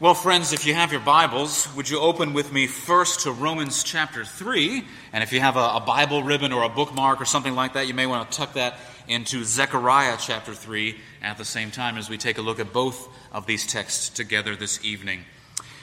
Well, friends, if you have your Bibles, would you open with me first to Romans chapter 3? And if you have a, a, Bible ribbon or a bookmark or something like that, you may want to tuck that into Zechariah chapter 3 at the same time as we take a look at both of these texts together this evening.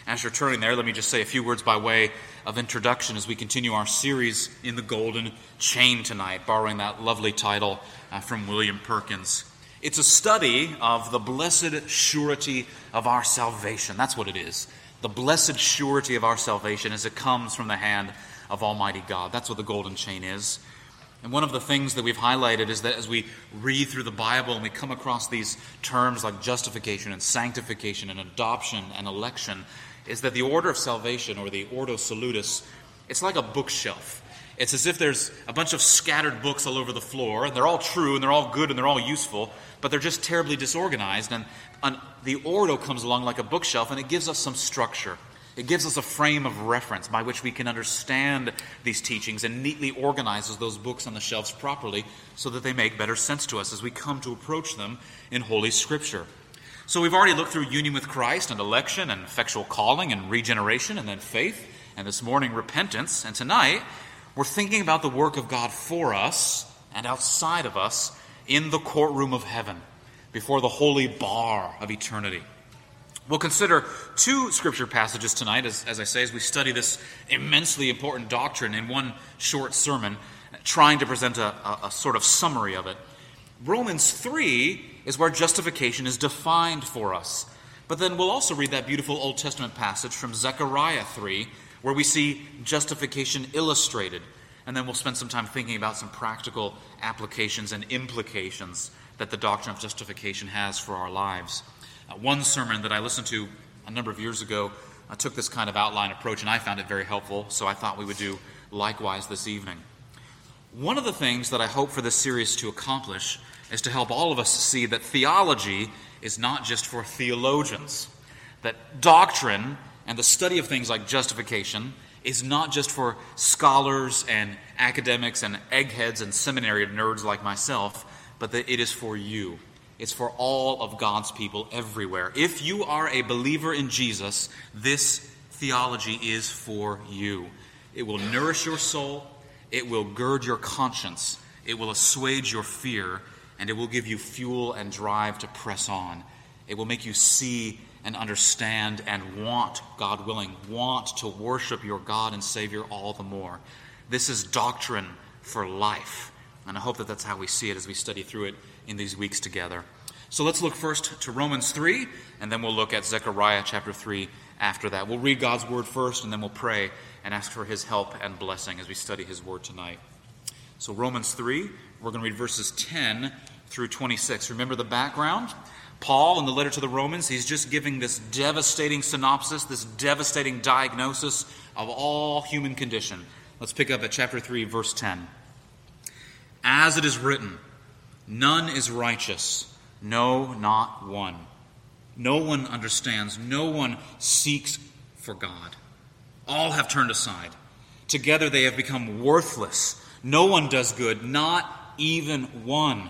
As you're turning there, let me just say a few words by way of introduction as we continue our series in the Golden Chain tonight, borrowing that lovely title uh, from William Perkins. It's a study of the blessed surety of our salvation. That's what it is. The blessed surety of our salvation as it comes from the hand of Almighty God. That's what the golden chain is. And one of the things that we've highlighted is that as we read through the Bible and we come across these terms like justification and sanctification and adoption and election, is that the order of salvation or the ordo salutis, it's like a bookshelf. It's as if there's a bunch of scattered books all over the floor, and they're all true and they're all good and they're all useful, but they're just terribly disorganized. And, and the ordo comes along like a bookshelf, and it gives us some structure. It gives us a frame of reference by which we can understand these teachings and neatly organizes those books on the shelves properly so that they make better sense to us as we come to approach them in Holy Scripture. So we've already looked through union with Christ and election and effectual calling and regeneration and then faith and this morning repentance. And tonight we're thinking about the work of God for us and outside of us in the courtroom of heaven before the holy bar of eternity. We'll consider two scripture passages tonight, as, as I say, as we study this immensely important doctrine in one short sermon, trying to present a, a, a sort of summary of it. Romans 3 is where justification is defined for us. But then we'll also read that beautiful Old Testament passage from Zechariah 3, where we see justification illustrated. And then we'll spend some time thinking about some practical applications and implications that the doctrine of justification has for our lives. Uh, one sermon that I listened to a number of years ago uh, took this kind of outline approach, and I found it very helpful, so I thought we would do likewise this evening. One of the things that I hope for this series to accomplish is to help all of us see that theology is not just for theologians, that doctrine and the study of things like justification is not just for scholars and academics and eggheads and seminary nerds like myself, but that it is for you. It's for all of God's people everywhere. If you are a believer in Jesus, this theology is for you. It will nourish your soul, it will gird your conscience, it will assuage your fear, and it will give you fuel and drive to press on. It will make you see and understand and want, God willing, want to worship your God and Savior all the more. This is doctrine for life. And I hope that that's how we see it as we study through it in these weeks together. So let's look first to Romans 3, and then we'll look at Zechariah chapter 3 after that. We'll read God's word first, and then we'll pray and ask for his help and blessing as we study his word tonight. So, Romans 3, we're going to read verses 10 through 26. Remember the background? Paul, in the letter to the Romans, he's just giving this devastating synopsis, this devastating diagnosis of all human condition. Let's pick up at chapter 3, verse 10. As it is written, none is righteous, no, not one. No one understands, no one seeks for God. All have turned aside. Together they have become worthless. No one does good, not even one.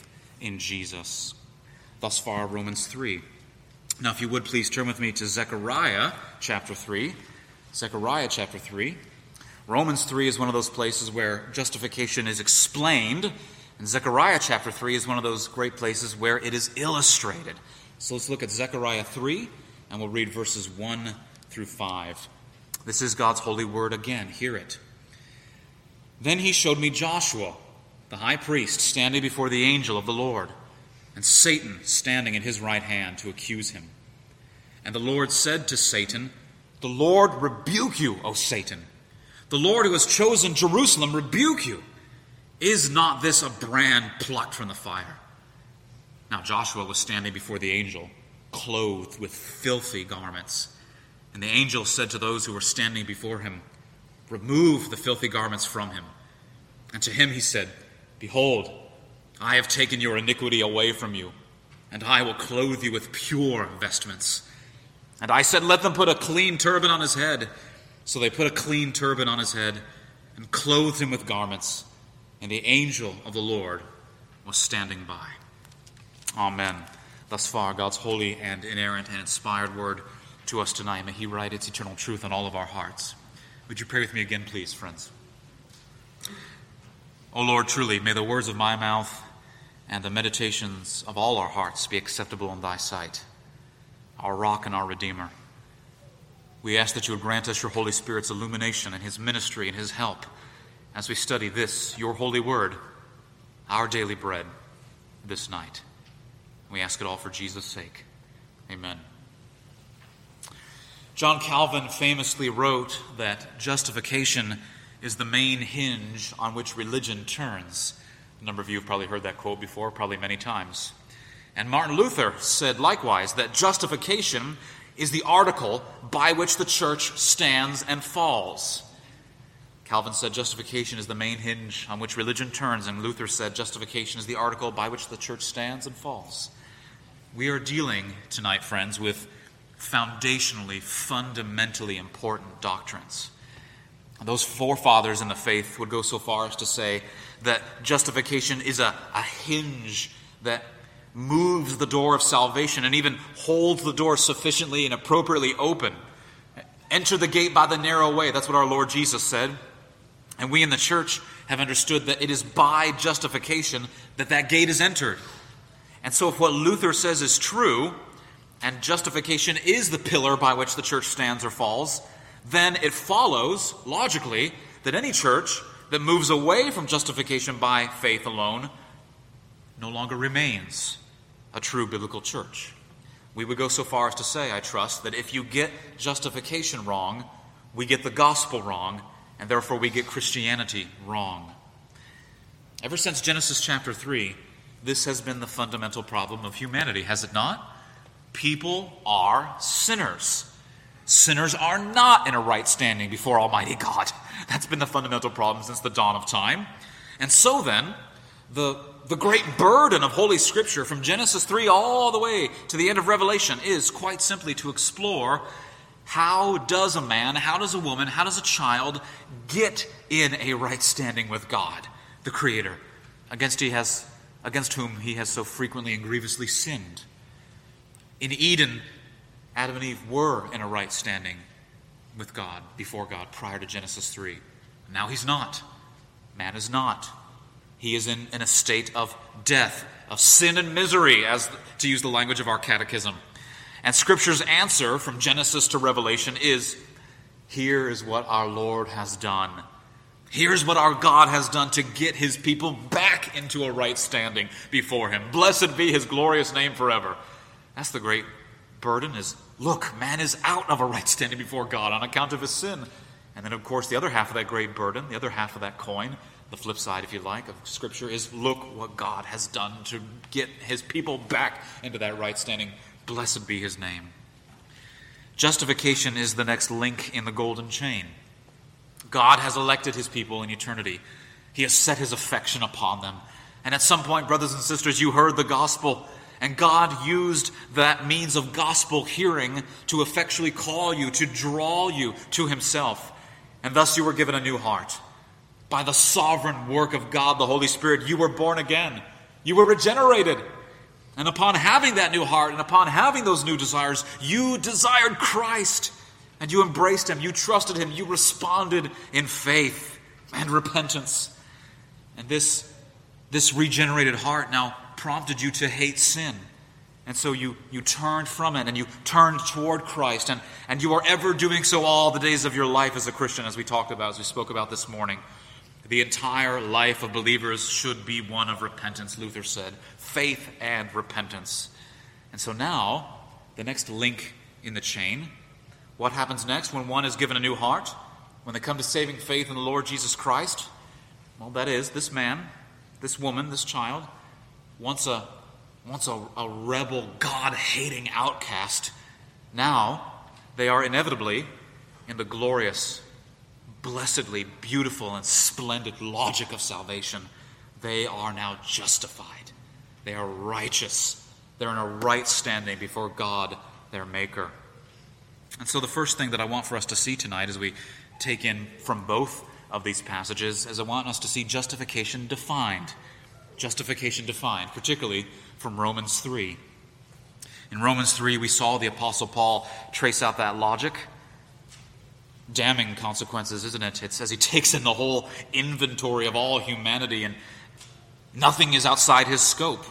in Jesus. Thus far, Romans 3. Now, if you would please turn with me to Zechariah chapter 3. Zechariah chapter 3. Romans 3 is one of those places where justification is explained, and Zechariah chapter 3 is one of those great places where it is illustrated. So let's look at Zechariah 3, and we'll read verses 1 through 5. This is God's holy word again. Hear it. Then he showed me Joshua, the high priest, standing before the angel of the Lord, and Satan standing at his right hand to accuse him. And the Lord said to Satan, The Lord rebuke you, O Satan. The Lord who has chosen Jerusalem rebuke you. Is not this a brand plucked from the fire? Now Joshua was standing before the angel, clothed with filthy garments. And the angel said to those who were standing before him, Remove the filthy garments from him. And to him he said, Behold, I have taken your iniquity away from you, and I will clothe you with pure vestments. And I said, Let them put a clean turban on his head. So they put a clean turban on his head and clothed him with garments. And the angel of the Lord was standing by. Amen. Thus far, God's holy and inerrant and inspired word to us tonight. May He write its eternal truth on all of our hearts. Would you pray with me again, please, friends? O Lord, truly, may the words of my mouth and the meditations of all our hearts be acceptable in Thy sight, our rock and our Redeemer. We ask that you would grant us your Holy Spirit's illumination and his ministry and his help as we study this, your holy word, our daily bread, this night. We ask it all for Jesus' sake. Amen. John Calvin famously wrote that justification is the main hinge on which religion turns. A number of you have probably heard that quote before, probably many times. And Martin Luther said likewise that justification is the article by which the church stands and falls. Calvin said justification is the main hinge on which religion turns, and Luther said justification is the article by which the church stands and falls. We are dealing tonight, friends, with foundationally, fundamentally important doctrines. Those forefathers in the faith would go so far as to say that justification is a, a hinge that moves the door of salvation and even holds the door sufficiently and appropriately open. Enter the gate by the narrow way. That's what our Lord Jesus said. And we in the church have understood that it is by justification that that gate is entered. And so, if what Luther says is true, and justification is the pillar by which the church stands or falls, then it follows, logically, that any church that moves away from justification by faith alone no longer remains a true biblical church. We would go so far as to say, I trust, that if you get justification wrong, we get the gospel wrong, and therefore we get Christianity wrong. Ever since Genesis chapter 3, this has been the fundamental problem of humanity, has it not? People are sinners. Sinners are not in a right standing before Almighty God. That's been the fundamental problem since the dawn of time. And so then, the the great burden of Holy Scripture from Genesis 3 all the way to the end of Revelation is quite simply to explore how does a man, how does a woman, how does a child get in a right standing with God, the Creator, against, he has, against whom he has so frequently and grievously sinned. In Eden, Adam and Eve were in a right standing with God, before God, prior to Genesis 3. Now he's not. Man is not. He is in, in a state of death, of sin and misery, as to use the language of our catechism. And Scripture's answer from Genesis to Revelation is here is what our Lord has done. Here's what our God has done to get his people back into a right standing before him. Blessed be his glorious name forever. That's the great burden is look, man is out of a right standing before God on account of his sin. And then, of course, the other half of that great burden, the other half of that coin, the flip side, if you like, of Scripture is look what God has done to get his people back into that right standing. Blessed be his name. Justification is the next link in the golden chain. God has elected his people in eternity, he has set his affection upon them. And at some point, brothers and sisters, you heard the gospel And God used that means of gospel hearing to effectually call you, to draw you to Himself. And thus you were given a new heart. By the sovereign work of God, the Holy Spirit, you were born again. You were regenerated. And upon having that new heart and upon having those new desires, you desired Christ. And you embraced Him. You trusted Him. You responded in faith and repentance. And this, this regenerated heart now prompted you to hate sin. And so you, you turned from it and you turned toward Christ. And, and you are ever doing so all the days of your life as a Christian, as we talked about, as we spoke about this morning. The entire life of believers should be one of repentance, Luther said faith and repentance. And so now, the next link in the chain what happens next when one is given a new heart? When they come to saving faith in the Lord Jesus Christ? Well, that is, this man, this woman, this child once a, once a, a rebel, God hating outcast, now they are inevitably in the glorious, blessedly beautiful, and splendid logic of salvation. They are now justified. They are righteous. They're in a right standing before God, their Maker. And so, the first thing that I want for us to see tonight as we take in from both of these passages is I want us to see justification defined justification defined, particularly from Romans 3. In Romans 3, we saw the Apostle Paul trace out that logic. Damning consequences, isn't it? It says he takes in the whole inventory of all humanity and nothing is outside his scope.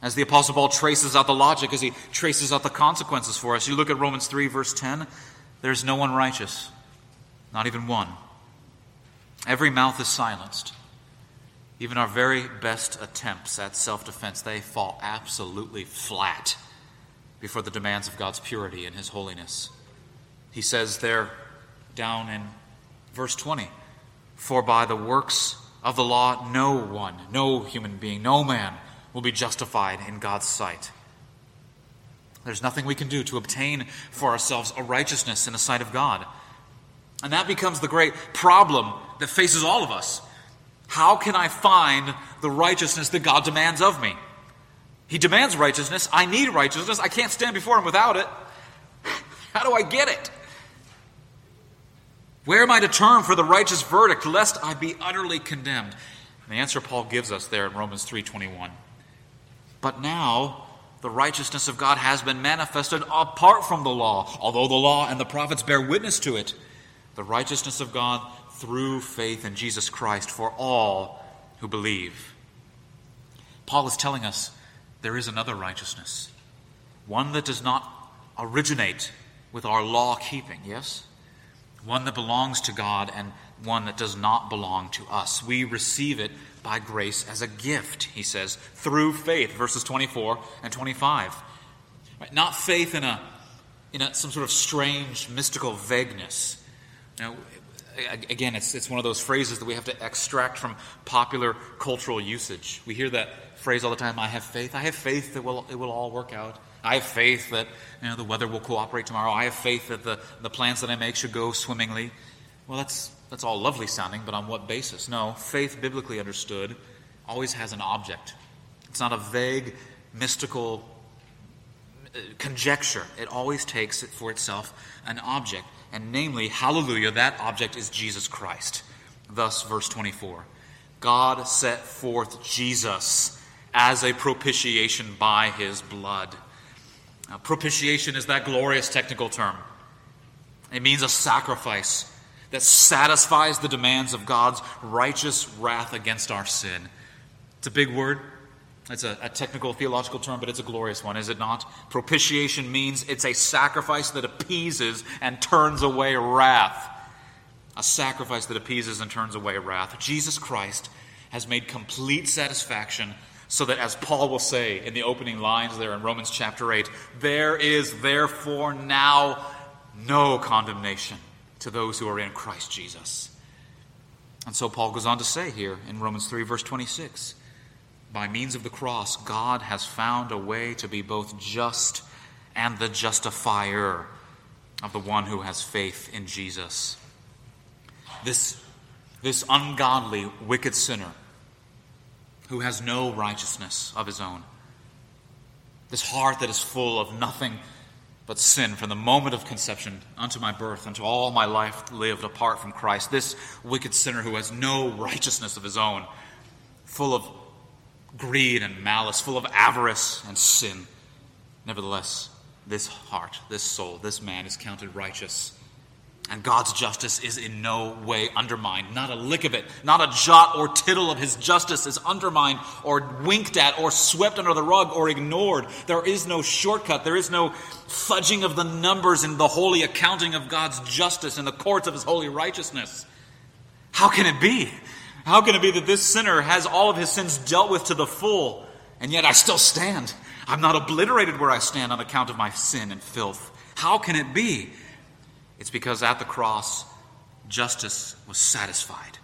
As the Apostle Paul traces out the logic, as he traces out the consequences for us, you look at Romans 3, verse 10 there's no one righteous, not even one. Every mouth is silenced. Even our very best attempts at self defense, they fall absolutely flat before the demands of God's purity and His holiness. He says there down in verse 20 For by the works of the law, no one, no human being, no man will be justified in God's sight. There's nothing we can do to obtain for ourselves a righteousness in the sight of God. And that becomes the great problem that faces all of us. How can I find the righteousness that God demands of me? He demands righteousness. I need righteousness. I can't stand before Him without it. How do I get it? Where am I to turn for the righteous verdict, lest I be utterly condemned? And the answer Paul gives us there in Romans 3:21. But now the righteousness of God has been manifested apart from the law, although the law and the prophets bear witness to it. The righteousness of God through faith in Jesus Christ for all who believe. Paul is telling us there is another righteousness, one that does not originate with our law keeping, yes? One that belongs to God and one that does not belong to us. We receive it by grace as a gift, he says, through faith, verses 24 and 25. Right? Not faith in, a, in a, some sort of strange, mystical vagueness. Now, again, it's, it's one of those phrases that we have to extract from popular cultural usage. We hear that phrase all the time I have faith. I have faith that will, it will all work out. I have faith that you know, the weather will cooperate tomorrow. I have faith that the, the plans that I make should go swimmingly. Well, that's, that's all lovely sounding, but on what basis? No, faith, biblically understood, always has an object. It's not a vague, mystical uh, conjecture. It always takes for itself an object and namely, hallelujah, that object is Jesus Christ. Thus, verse 24 God set forth Jesus as a propitiation by his blood. Now, propitiation is that glorious technical term. It means a sacrifice that satisfies the demands of God's righteous wrath against our sin. It's a big word, it's a, a, technical theological term, but it's a glorious one, is it not? Propitiation means it's a sacrifice that appeases and turns away wrath. A sacrifice that appeases and turns away wrath. Jesus Christ has made complete satisfaction so that, as Paul will say in the opening lines there in Romans chapter 8, there is therefore now no condemnation to those who are in Christ Jesus. And so Paul goes on to say here in Romans 3, verse 26 by means of the cross, God has found a way to be both just and the justifier of the one who has faith in Jesus. This, this ungodly, wicked sinner who has no righteousness of his own, This heart that is full of nothing but sin from the moment of conception unto my birth, unto all my life lived apart from Christ. This wicked sinner who has no righteousness of his own, full of greed and malice, full of avarice and sin. Nevertheless, this heart, this soul, this man is counted righteous and God's justice is in no way undermined. Not a lick of it, not a jot or tittle of his justice is undermined or winked at or swept under the rug or ignored. There is no shortcut. There is no fudging of the numbers in the holy accounting of God's justice in the courts of his holy righteousness. How can it be? How can it be that this sinner has all of his sins dealt with to the full, and yet I still stand? I'm not obliterated where I stand on account of my sin and filth. How can it be? It's because at the cross, justice was satisfied,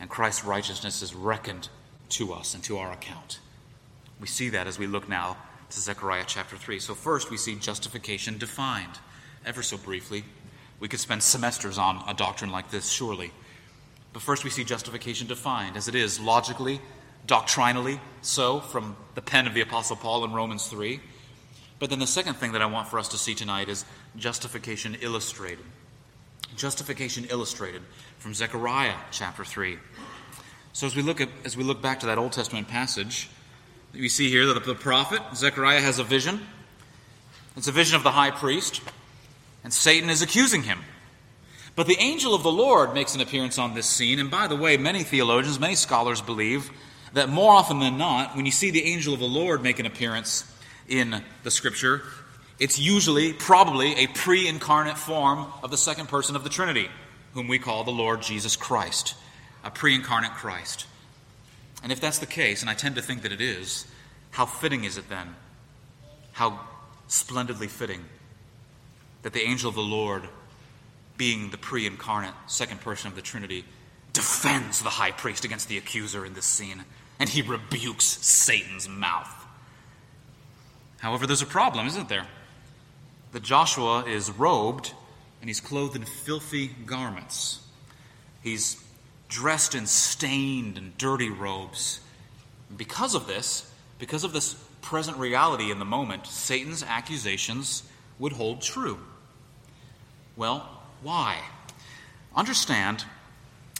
and Christ's righteousness is reckoned to us and to our account. We see that as we look now to Zechariah chapter 3. So, first, we see justification defined. Ever so briefly, we could spend semesters on a doctrine like this, surely. But first, we see justification defined as it is logically, doctrinally, so from the pen of the Apostle Paul in Romans 3. But then the second thing that I want for us to see tonight is justification illustrated. Justification illustrated from Zechariah chapter 3. So as we look at as we look back to that Old Testament passage, we see here that the prophet Zechariah has a vision. It's a vision of the high priest, and Satan is accusing him. But the angel of the Lord makes an appearance on this scene, and by the way, many theologians, many scholars believe that more often than not, when you see the angel of the Lord make an appearance, in the scripture, it's usually, probably, a pre incarnate form of the second person of the Trinity, whom we call the Lord Jesus Christ, a pre incarnate Christ. And if that's the case, and I tend to think that it is, how fitting is it then? How splendidly fitting that the angel of the Lord, being the pre incarnate second person of the Trinity, defends the high priest against the accuser in this scene, and he rebukes Satan's mouth. However, there's a problem, isn't there? That Joshua is robed and he's clothed in filthy garments. He's dressed in stained and dirty robes. And because of this, because of this present reality in the moment, Satan's accusations would hold true. Well, why? Understand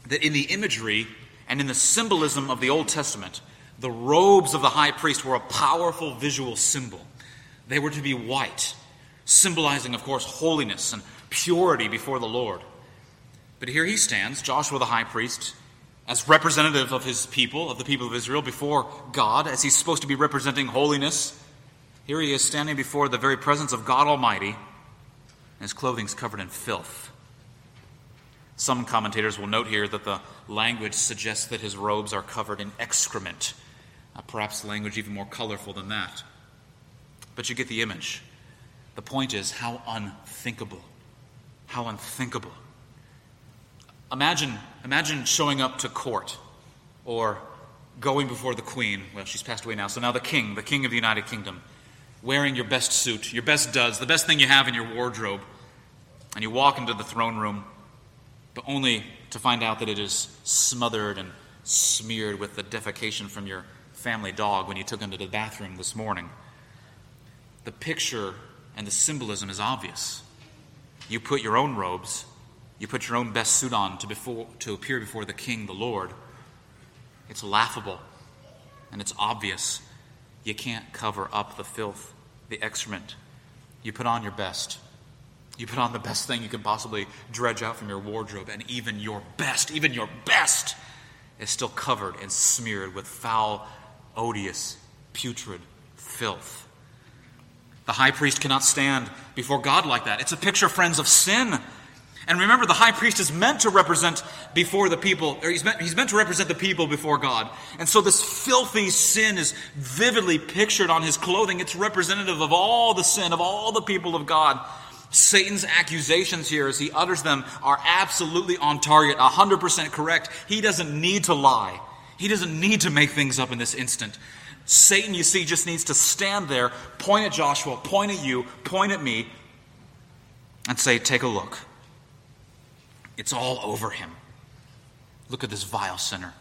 that in the imagery and in the symbolism of the Old Testament, the robes of the high priest were a powerful visual symbol. They were to be white, symbolizing, of course, holiness and purity before the Lord. But here he stands, Joshua the high priest, as representative of his people, of the people of Israel, before God, as he's supposed to be representing holiness. Here he is standing before the very presence of God Almighty, and his clothing's covered in filth. Some commentators will note here that the language suggests that his robes are covered in excrement, uh, perhaps language even more colorful than that. But you get the image. The point is how unthinkable. How unthinkable. Imagine, imagine showing up to court or going before the queen. Well, she's passed away now. So now the king, the king of the United Kingdom, wearing your best suit, your best duds, the best thing you have in your wardrobe. And you walk into the throne room, but only to find out that it is smothered and smeared with the defecation from your family dog when you took him to the bathroom this morning the picture and the symbolism is obvious. You put your own robes, you put your own best suit on to, before, to appear before the King, the Lord. It's laughable and it's obvious. You can't cover up the filth, the excrement. You put on your best. You put on the best thing you can possibly dredge out from your wardrobe, and even your best, even your best, is still covered and smeared with foul, odious, putrid filth. The high priest cannot stand before God like that. It's a picture, friends, of sin. And remember, the high priest is meant to represent before the people, or he's meant, he's meant to represent the people before God. And so this filthy sin is vividly pictured on his clothing. It's representative of all the sin of all the people of God. Satan's accusations here, as he utters them, are absolutely on target, 100% correct. He doesn't need to lie. He doesn't need to make things up in this instant. Satan, you see, just needs to stand there, point at Joshua, point at you, point at me, and say, Take a look. It's all over him. Look at this vile sinner.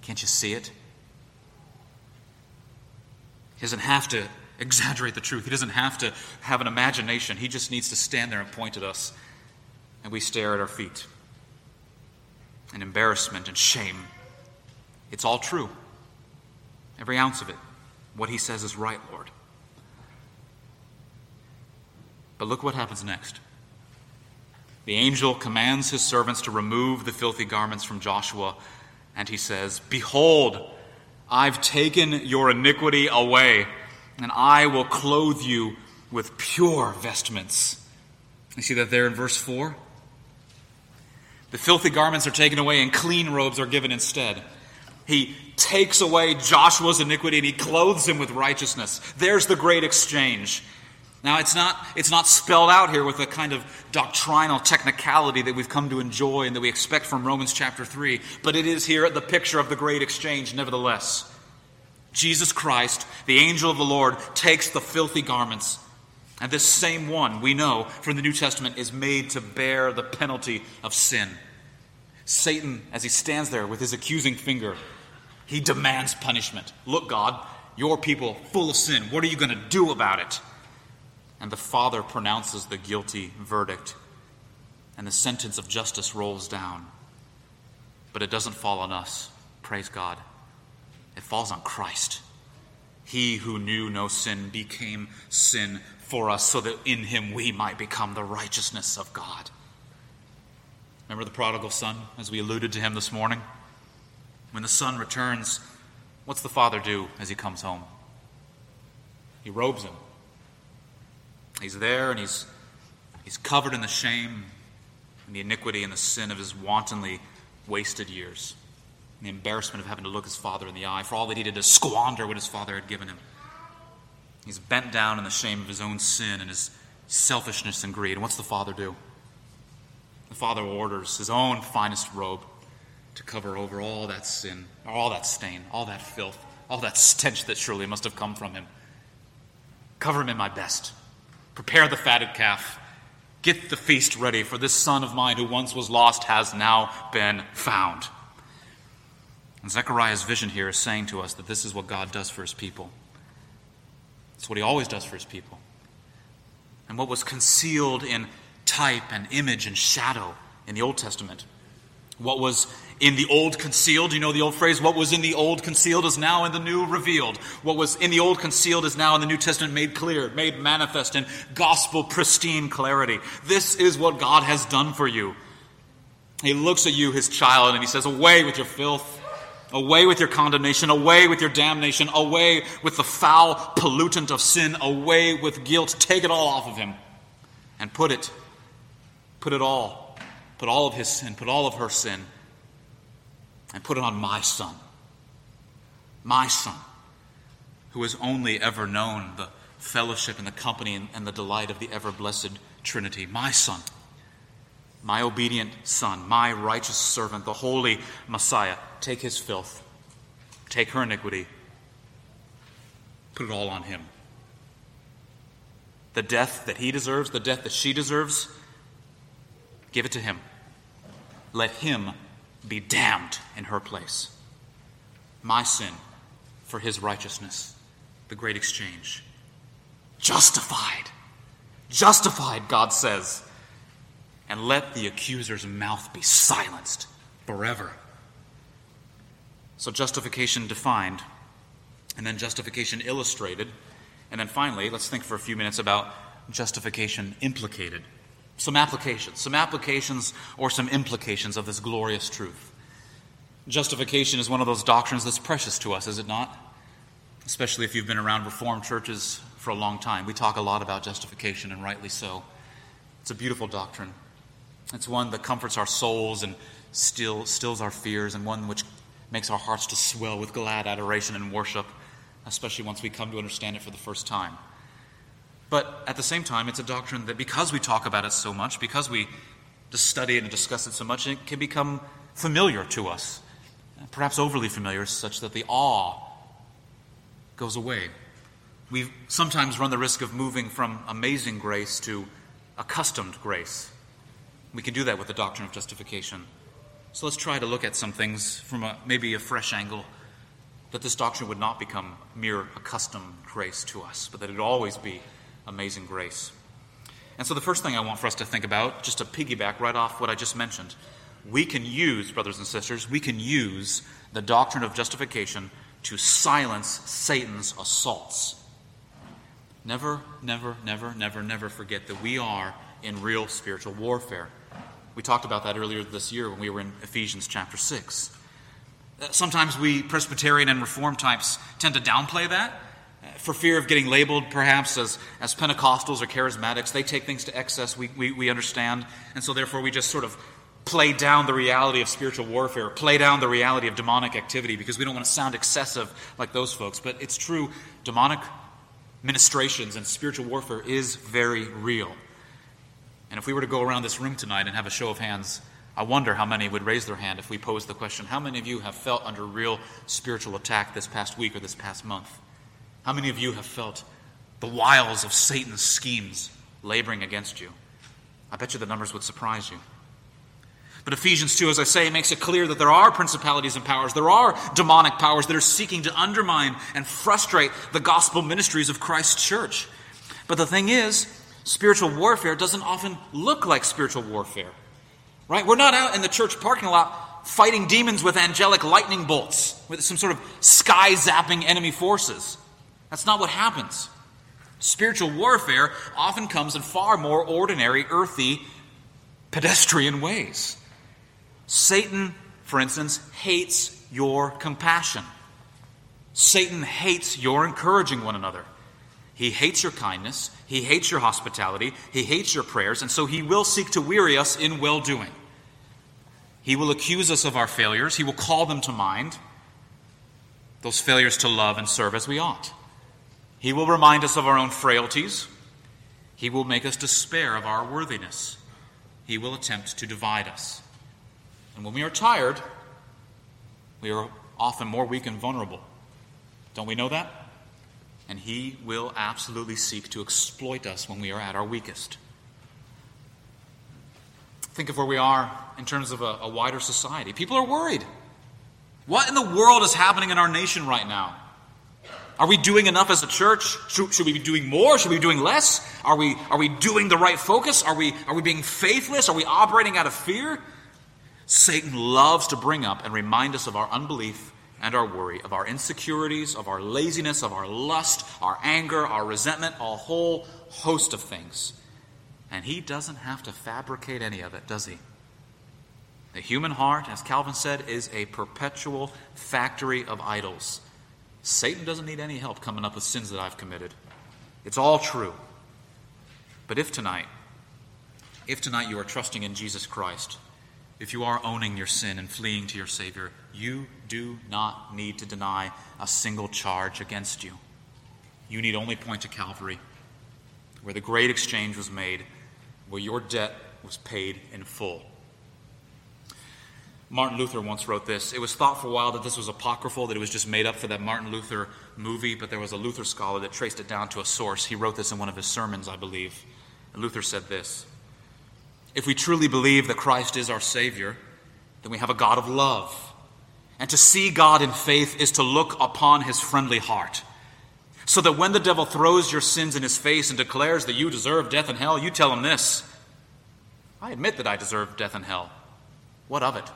Can't you see it? He doesn't have to exaggerate the truth. He doesn't have to have an imagination. He just needs to stand there and point at us, and we stare at our feet. And embarrassment and shame. It's all true. Every ounce of it. What he says is right, Lord. But look what happens next. The angel commands his servants to remove the filthy garments from Joshua, and he says, Behold, I've taken your iniquity away, and I will clothe you with pure vestments. You see that there in verse 4? The filthy garments are taken away, and clean robes are given instead. He takes away Joshua's iniquity and he clothes him with righteousness. There's the great exchange. Now, it's not, it's not spelled out here with a kind of doctrinal technicality that we've come to enjoy and that we expect from Romans chapter 3, but it is here the picture of the great exchange, nevertheless. Jesus Christ, the angel of the Lord, takes the filthy garments, and this same one, we know from the New Testament, is made to bear the penalty of sin. Satan, as he stands there with his accusing finger, he demands punishment. Look, God, your people full of sin. What are you going to do about it? and the Father pronounces the guilty verdict, and the sentence of justice rolls down. But it doesn't fall on us, praise God. It falls on Christ. He who knew no sin became sin for us so that in him we might become the righteousness of God. Remember the prodigal son, as we alluded to him this morning? When the son returns, what's the father do as he comes home? He robes him He's there and he's, he's covered in the shame and the iniquity and the sin of his wantonly wasted years. The embarrassment of having to look his father in the eye for all that he did to squander what his father had given him. He's bent down in the shame of his own sin and his selfishness and greed. And what's the father do? The father orders his own finest robe to cover over all that sin, all that stain, all that filth, all that stench that surely must have come from him. Cover him in my best. Prepare the fatted calf. Get the feast ready, for this son of mine who once was lost has now been found. And Zechariah's vision here is saying to us that this is what God does for his people. It's what he always does for his people. And what was concealed in type and image and shadow in the Old Testament, what was in the old concealed. You know the old phrase, what was in the old concealed is now in the new revealed. What was in the old concealed is now in the New Testament made clear, made manifest in gospel pristine clarity. This is what God has done for you. He looks at you, his child, and he says, Away with your filth. Away with your condemnation, away with your damnation, away with the foul pollutant of sin, away with guilt. Take it all off of him and put it, put it all, put all of his sin, put all of her sin and put it on my son. My son, who has only ever known the fellowship and the company and, the delight of the ever blessed Trinity. My son, my obedient son, my righteous servant, the holy Messiah. Take his filth, take her iniquity, put it all on him. The death that he deserves, the death that she deserves, give it to him. Let him be damned in her place. My sin for his righteousness. The great exchange. Justified. Justified, God says. And let the accuser's mouth be silenced forever. So, justification defined, and then justification illustrated, and then finally, let's think for a few minutes about justification implicated some applications, some applications or some implications of this glorious truth. Justification is one of those doctrines that's precious to us, is it not? Especially if you've been around Reformed churches for a long time. We talk a lot about justification, and rightly so. It's a beautiful doctrine. It's one that comforts our souls and still stills our fears, and one which makes our hearts to swell with glad adoration and worship, especially once we come to understand it for the first time. But at the same time, it's a doctrine that because we talk about it so much, because we study it and discuss it so much, it can become familiar to us, perhaps overly familiar, such that the awe goes away. We sometimes run the risk of moving from amazing grace to accustomed grace. We can do that with the doctrine of justification. So let's try to look at some things from a, maybe a fresh angle that this doctrine would not become mere accustomed grace to us, but that it would always be amazing grace. And so, the first thing I want for us to think about, just to piggyback right off what I just mentioned, we can use, brothers and sisters, we can use the doctrine of justification to silence Satan's assaults. Never, never, never, never, never forget that we are in real spiritual warfare. We talked about that earlier this year when we were in Ephesians chapter 6. Uh, sometimes we Presbyterian and Reformed types tend to downplay that uh, for fear of getting labeled perhaps as, as Pentecostals or charismatics. They take things to excess, we, we, we understand. And so therefore we just sort of play down the reality of spiritual warfare, play down the reality of demonic activity because we don't want to sound excessive like those folks. But it's true, demonic ministrations and spiritual warfare is very real. And if we were to go around this room tonight and have a show of hands, I wonder how many would raise their hand if we posed the question How many of you have felt under real spiritual attack this past week or this past month? How many of you have felt the wiles of Satan's schemes laboring against you? I bet you the numbers would surprise you. But Ephesians 2, as I say, makes it clear that there are principalities and powers, there are demonic powers that are seeking to undermine and frustrate the gospel ministries of Christ's church. But the thing is, spiritual warfare doesn't often look like spiritual warfare. Right? We're not out in the church parking lot fighting demons with angelic lightning bolts, with some sort of sky zapping enemy forces. That's not what happens. Spiritual warfare often comes in far more ordinary, earthy, pedestrian ways. Satan, for instance, hates your compassion. Satan hates your encouraging one another. He hates your kindness. He hates your hospitality. He hates your prayers. And so he will seek to weary us in well doing. He will accuse us of our failures. He will call them to mind, those failures to love and serve as we ought. He will remind us of our own frailties. He will make us despair of our worthiness. He will attempt to divide us. And when we are tired, we are often more weak and vulnerable. Don't we know that? And He will absolutely seek to exploit us when we are at our weakest. Think of where we are in terms of a, a wider society. People are worried. What in the world is happening in our nation right now? Are we doing enough as a church? Should, should, we be doing more? Should we be doing less? Are we, are we doing the right focus? Are we, are we being faithless? Are we operating out of fear? Satan loves to bring up and remind us of our unbelief and our worry, of our insecurities, of our laziness, of our lust, our anger, our resentment, a whole host of things. And he doesn't have to fabricate any of it, does he? The human heart, as Calvin said, is a perpetual factory of idols. Satan doesn't need any help coming up with sins that I've committed. It's all true. But if tonight, if tonight you are trusting in Jesus Christ, if you are owning your sin and fleeing to your Savior, you do not need to deny a single charge against you. You need only point to Calvary, where the great exchange was made, where your debt was paid in full. Martin Luther once wrote this. It was thought for a while that this was apocryphal, that it was just made up for that Martin Luther movie, but there was a Luther scholar that traced it down to a source. He wrote this in one of his sermons, I believe. And Luther said this if we truly believe that Christ is our Savior, then we have a God of love. And to see God in faith is to look upon his friendly heart. So that when the devil throws your sins in his face and declares that you deserve death and hell, you tell him this I admit that I deserve death and hell. What of it?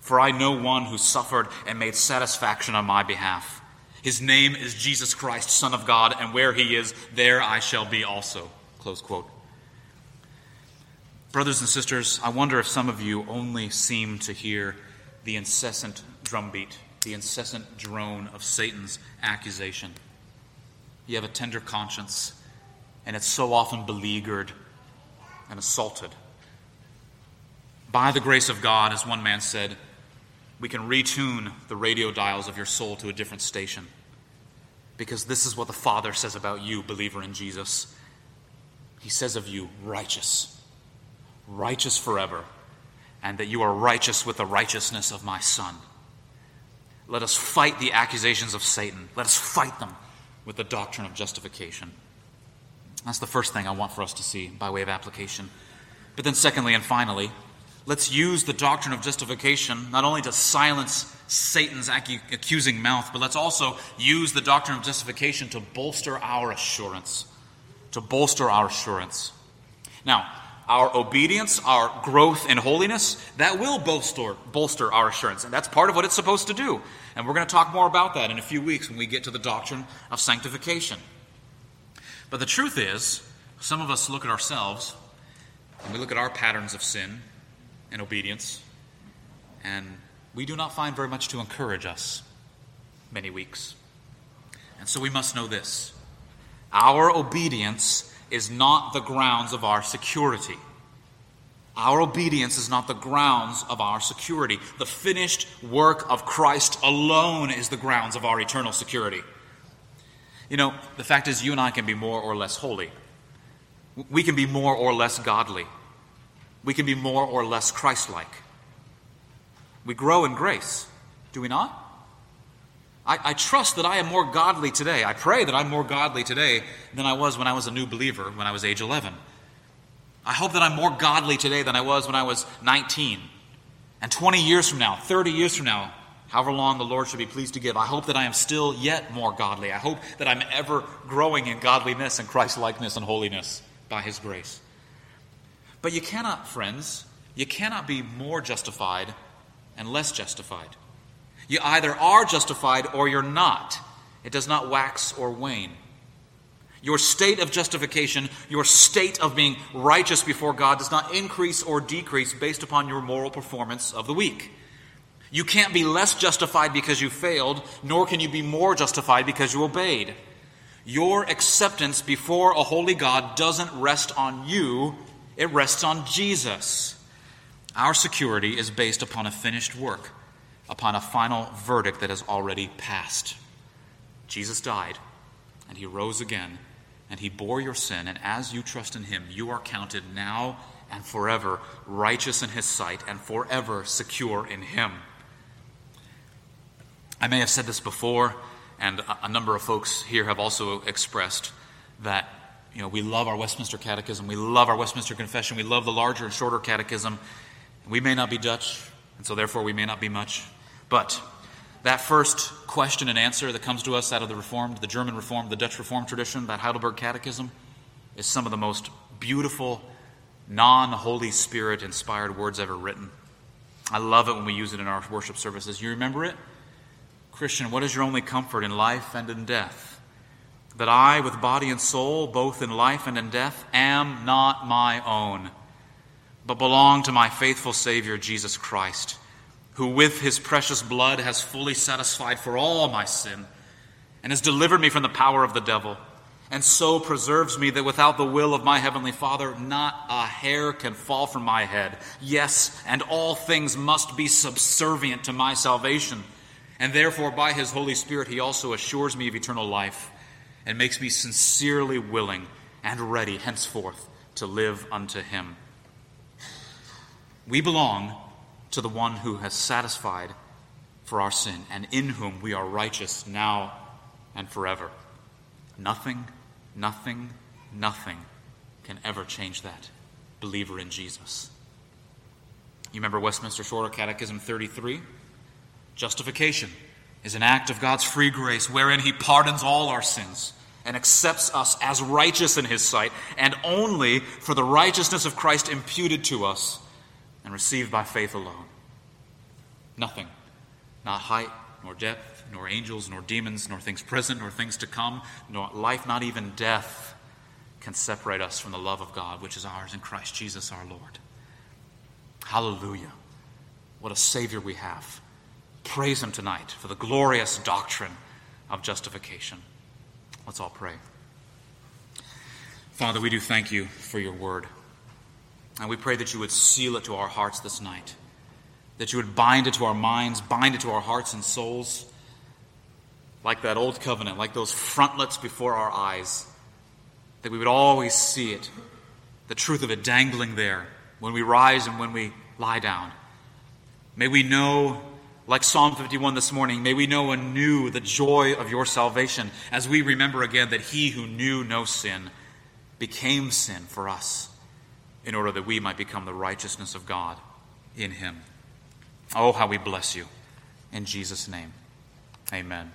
For I know one who suffered and made satisfaction on my behalf. His name is Jesus Christ, Son of God, and where he is, there I shall be also. Close quote. Brothers and sisters, I wonder if some of you only seem to hear the incessant drumbeat, the incessant drone of Satan's accusation. You have a tender conscience, and it's so often beleaguered and assaulted. By the grace of God, as one man said, we can retune the radio dials of your soul to a different station. Because this is what the Father says about you, believer in Jesus. He says of you, righteous righteous forever, and that you are righteous with the righteousness of my Son. Let us fight the accusations of Satan. Let us fight them with the doctrine of justification. That's the first thing I want for us to see by way of application. But then, secondly and finally, Let's use the doctrine of justification not only to silence Satan's accusing mouth, but let's also use the doctrine of justification to bolster our assurance. To bolster our assurance. Now, our obedience, our growth in holiness, that will bolster, bolster our assurance. And that's part of what it's supposed to do. And we're going to talk more about that in a few weeks when we get to the doctrine of sanctification. But the truth is, some of us look at ourselves and we look at our patterns of sin and obedience, and we do not find very much to encourage us many weeks. And so we must know this our obedience is not the grounds of our security. Our obedience is not the grounds of our security. The finished work of Christ alone is the grounds of our eternal security. You know, the fact is, you and I can be more or less holy. We can be more or less godly. We can be more or less Christ like. We grow in grace, do we not? I, I, trust that I am more godly today. I pray that I'm more godly today than I was when I was a new believer, when I was age 11. I hope that I'm more godly today than I was when I was 19. And 20 years from now, 30 years from now, however long the Lord should be pleased to give, I hope that I am still yet more godly. I hope that I'm ever growing in godliness and Christ likeness and holiness by His grace. But you cannot, friends, you cannot be more justified and less justified. You either are justified or you're not. It does not wax or wane. Your state of justification, your state of being righteous before God, does not increase or decrease based upon your moral performance of the week. You can't be less justified because you failed, nor can you be more justified because you obeyed. Your acceptance before a holy God doesn't rest on you, it rests on Jesus. Our security is based upon a finished work upon a final verdict that has already passed. Jesus died, and he rose again, and he bore your sin, and as you trust in him, you are counted now and forever righteous in his sight and forever secure in him. I may have said this before, and a number of folks here have also expressed that you know, we love our Westminster Catechism, we love our Westminster Confession, we love the larger and shorter catechism. We may not be Dutch, and so therefore we may not be much. But that first question and answer that comes to us out of the Reformed, the German Reformed, the Dutch Reformed tradition, that Heidelberg Catechism, is some of the most beautiful, non Holy Spirit inspired words ever written. I love it when we use it in our worship services. You remember it? Christian, what is your only comfort in life and in death? That I, with body and soul, both in life and in death, am not my own, but belong to my faithful Savior, Jesus Christ who with his precious blood has fully satisfied for all my sin and has delivered me from the power of the devil, and so preserves me that without the will of my heavenly Father, not a hair can fall from my head. Yes, and all things must be subservient to my salvation. And therefore, by his Holy Spirit, he also assures me of eternal life and makes me sincerely willing and ready henceforth to live unto him. We belong to the one who has satisfied for our sin and in whom we are righteous now and forever. Nothing, nothing, nothing can ever change that. Believer in Jesus. You remember Westminster Shorter Catechism 33? Justification is an act of God's free grace wherein He pardons all our sins and accepts us as righteous in His sight, and only for the righteousness of Christ imputed to us and received by faith alone. Nothing, not height, nor depth, nor angels, nor demons, nor things present, nor things to come, nor life, not even death, can separate us from the love of God, which is ours in Christ Jesus our Lord. Hallelujah. What a Savior we have. Praise Him tonight for the glorious doctrine of justification. Let's all pray. Father, we do thank you for your word. And we pray that you would seal it to our hearts this night, that you would bind it to our minds, bind it to our hearts and souls, like that old covenant, like those frontlets before our eyes, that we would always see it, the truth of it dangling there when we rise and when we lie down. May we know, like Psalm 51 this morning, may we know anew the joy of your salvation as we remember again that he who knew no sin became sin for us in order that we might become the righteousness of God. in him. Oh, how we bless you. In Jesus' name, amen.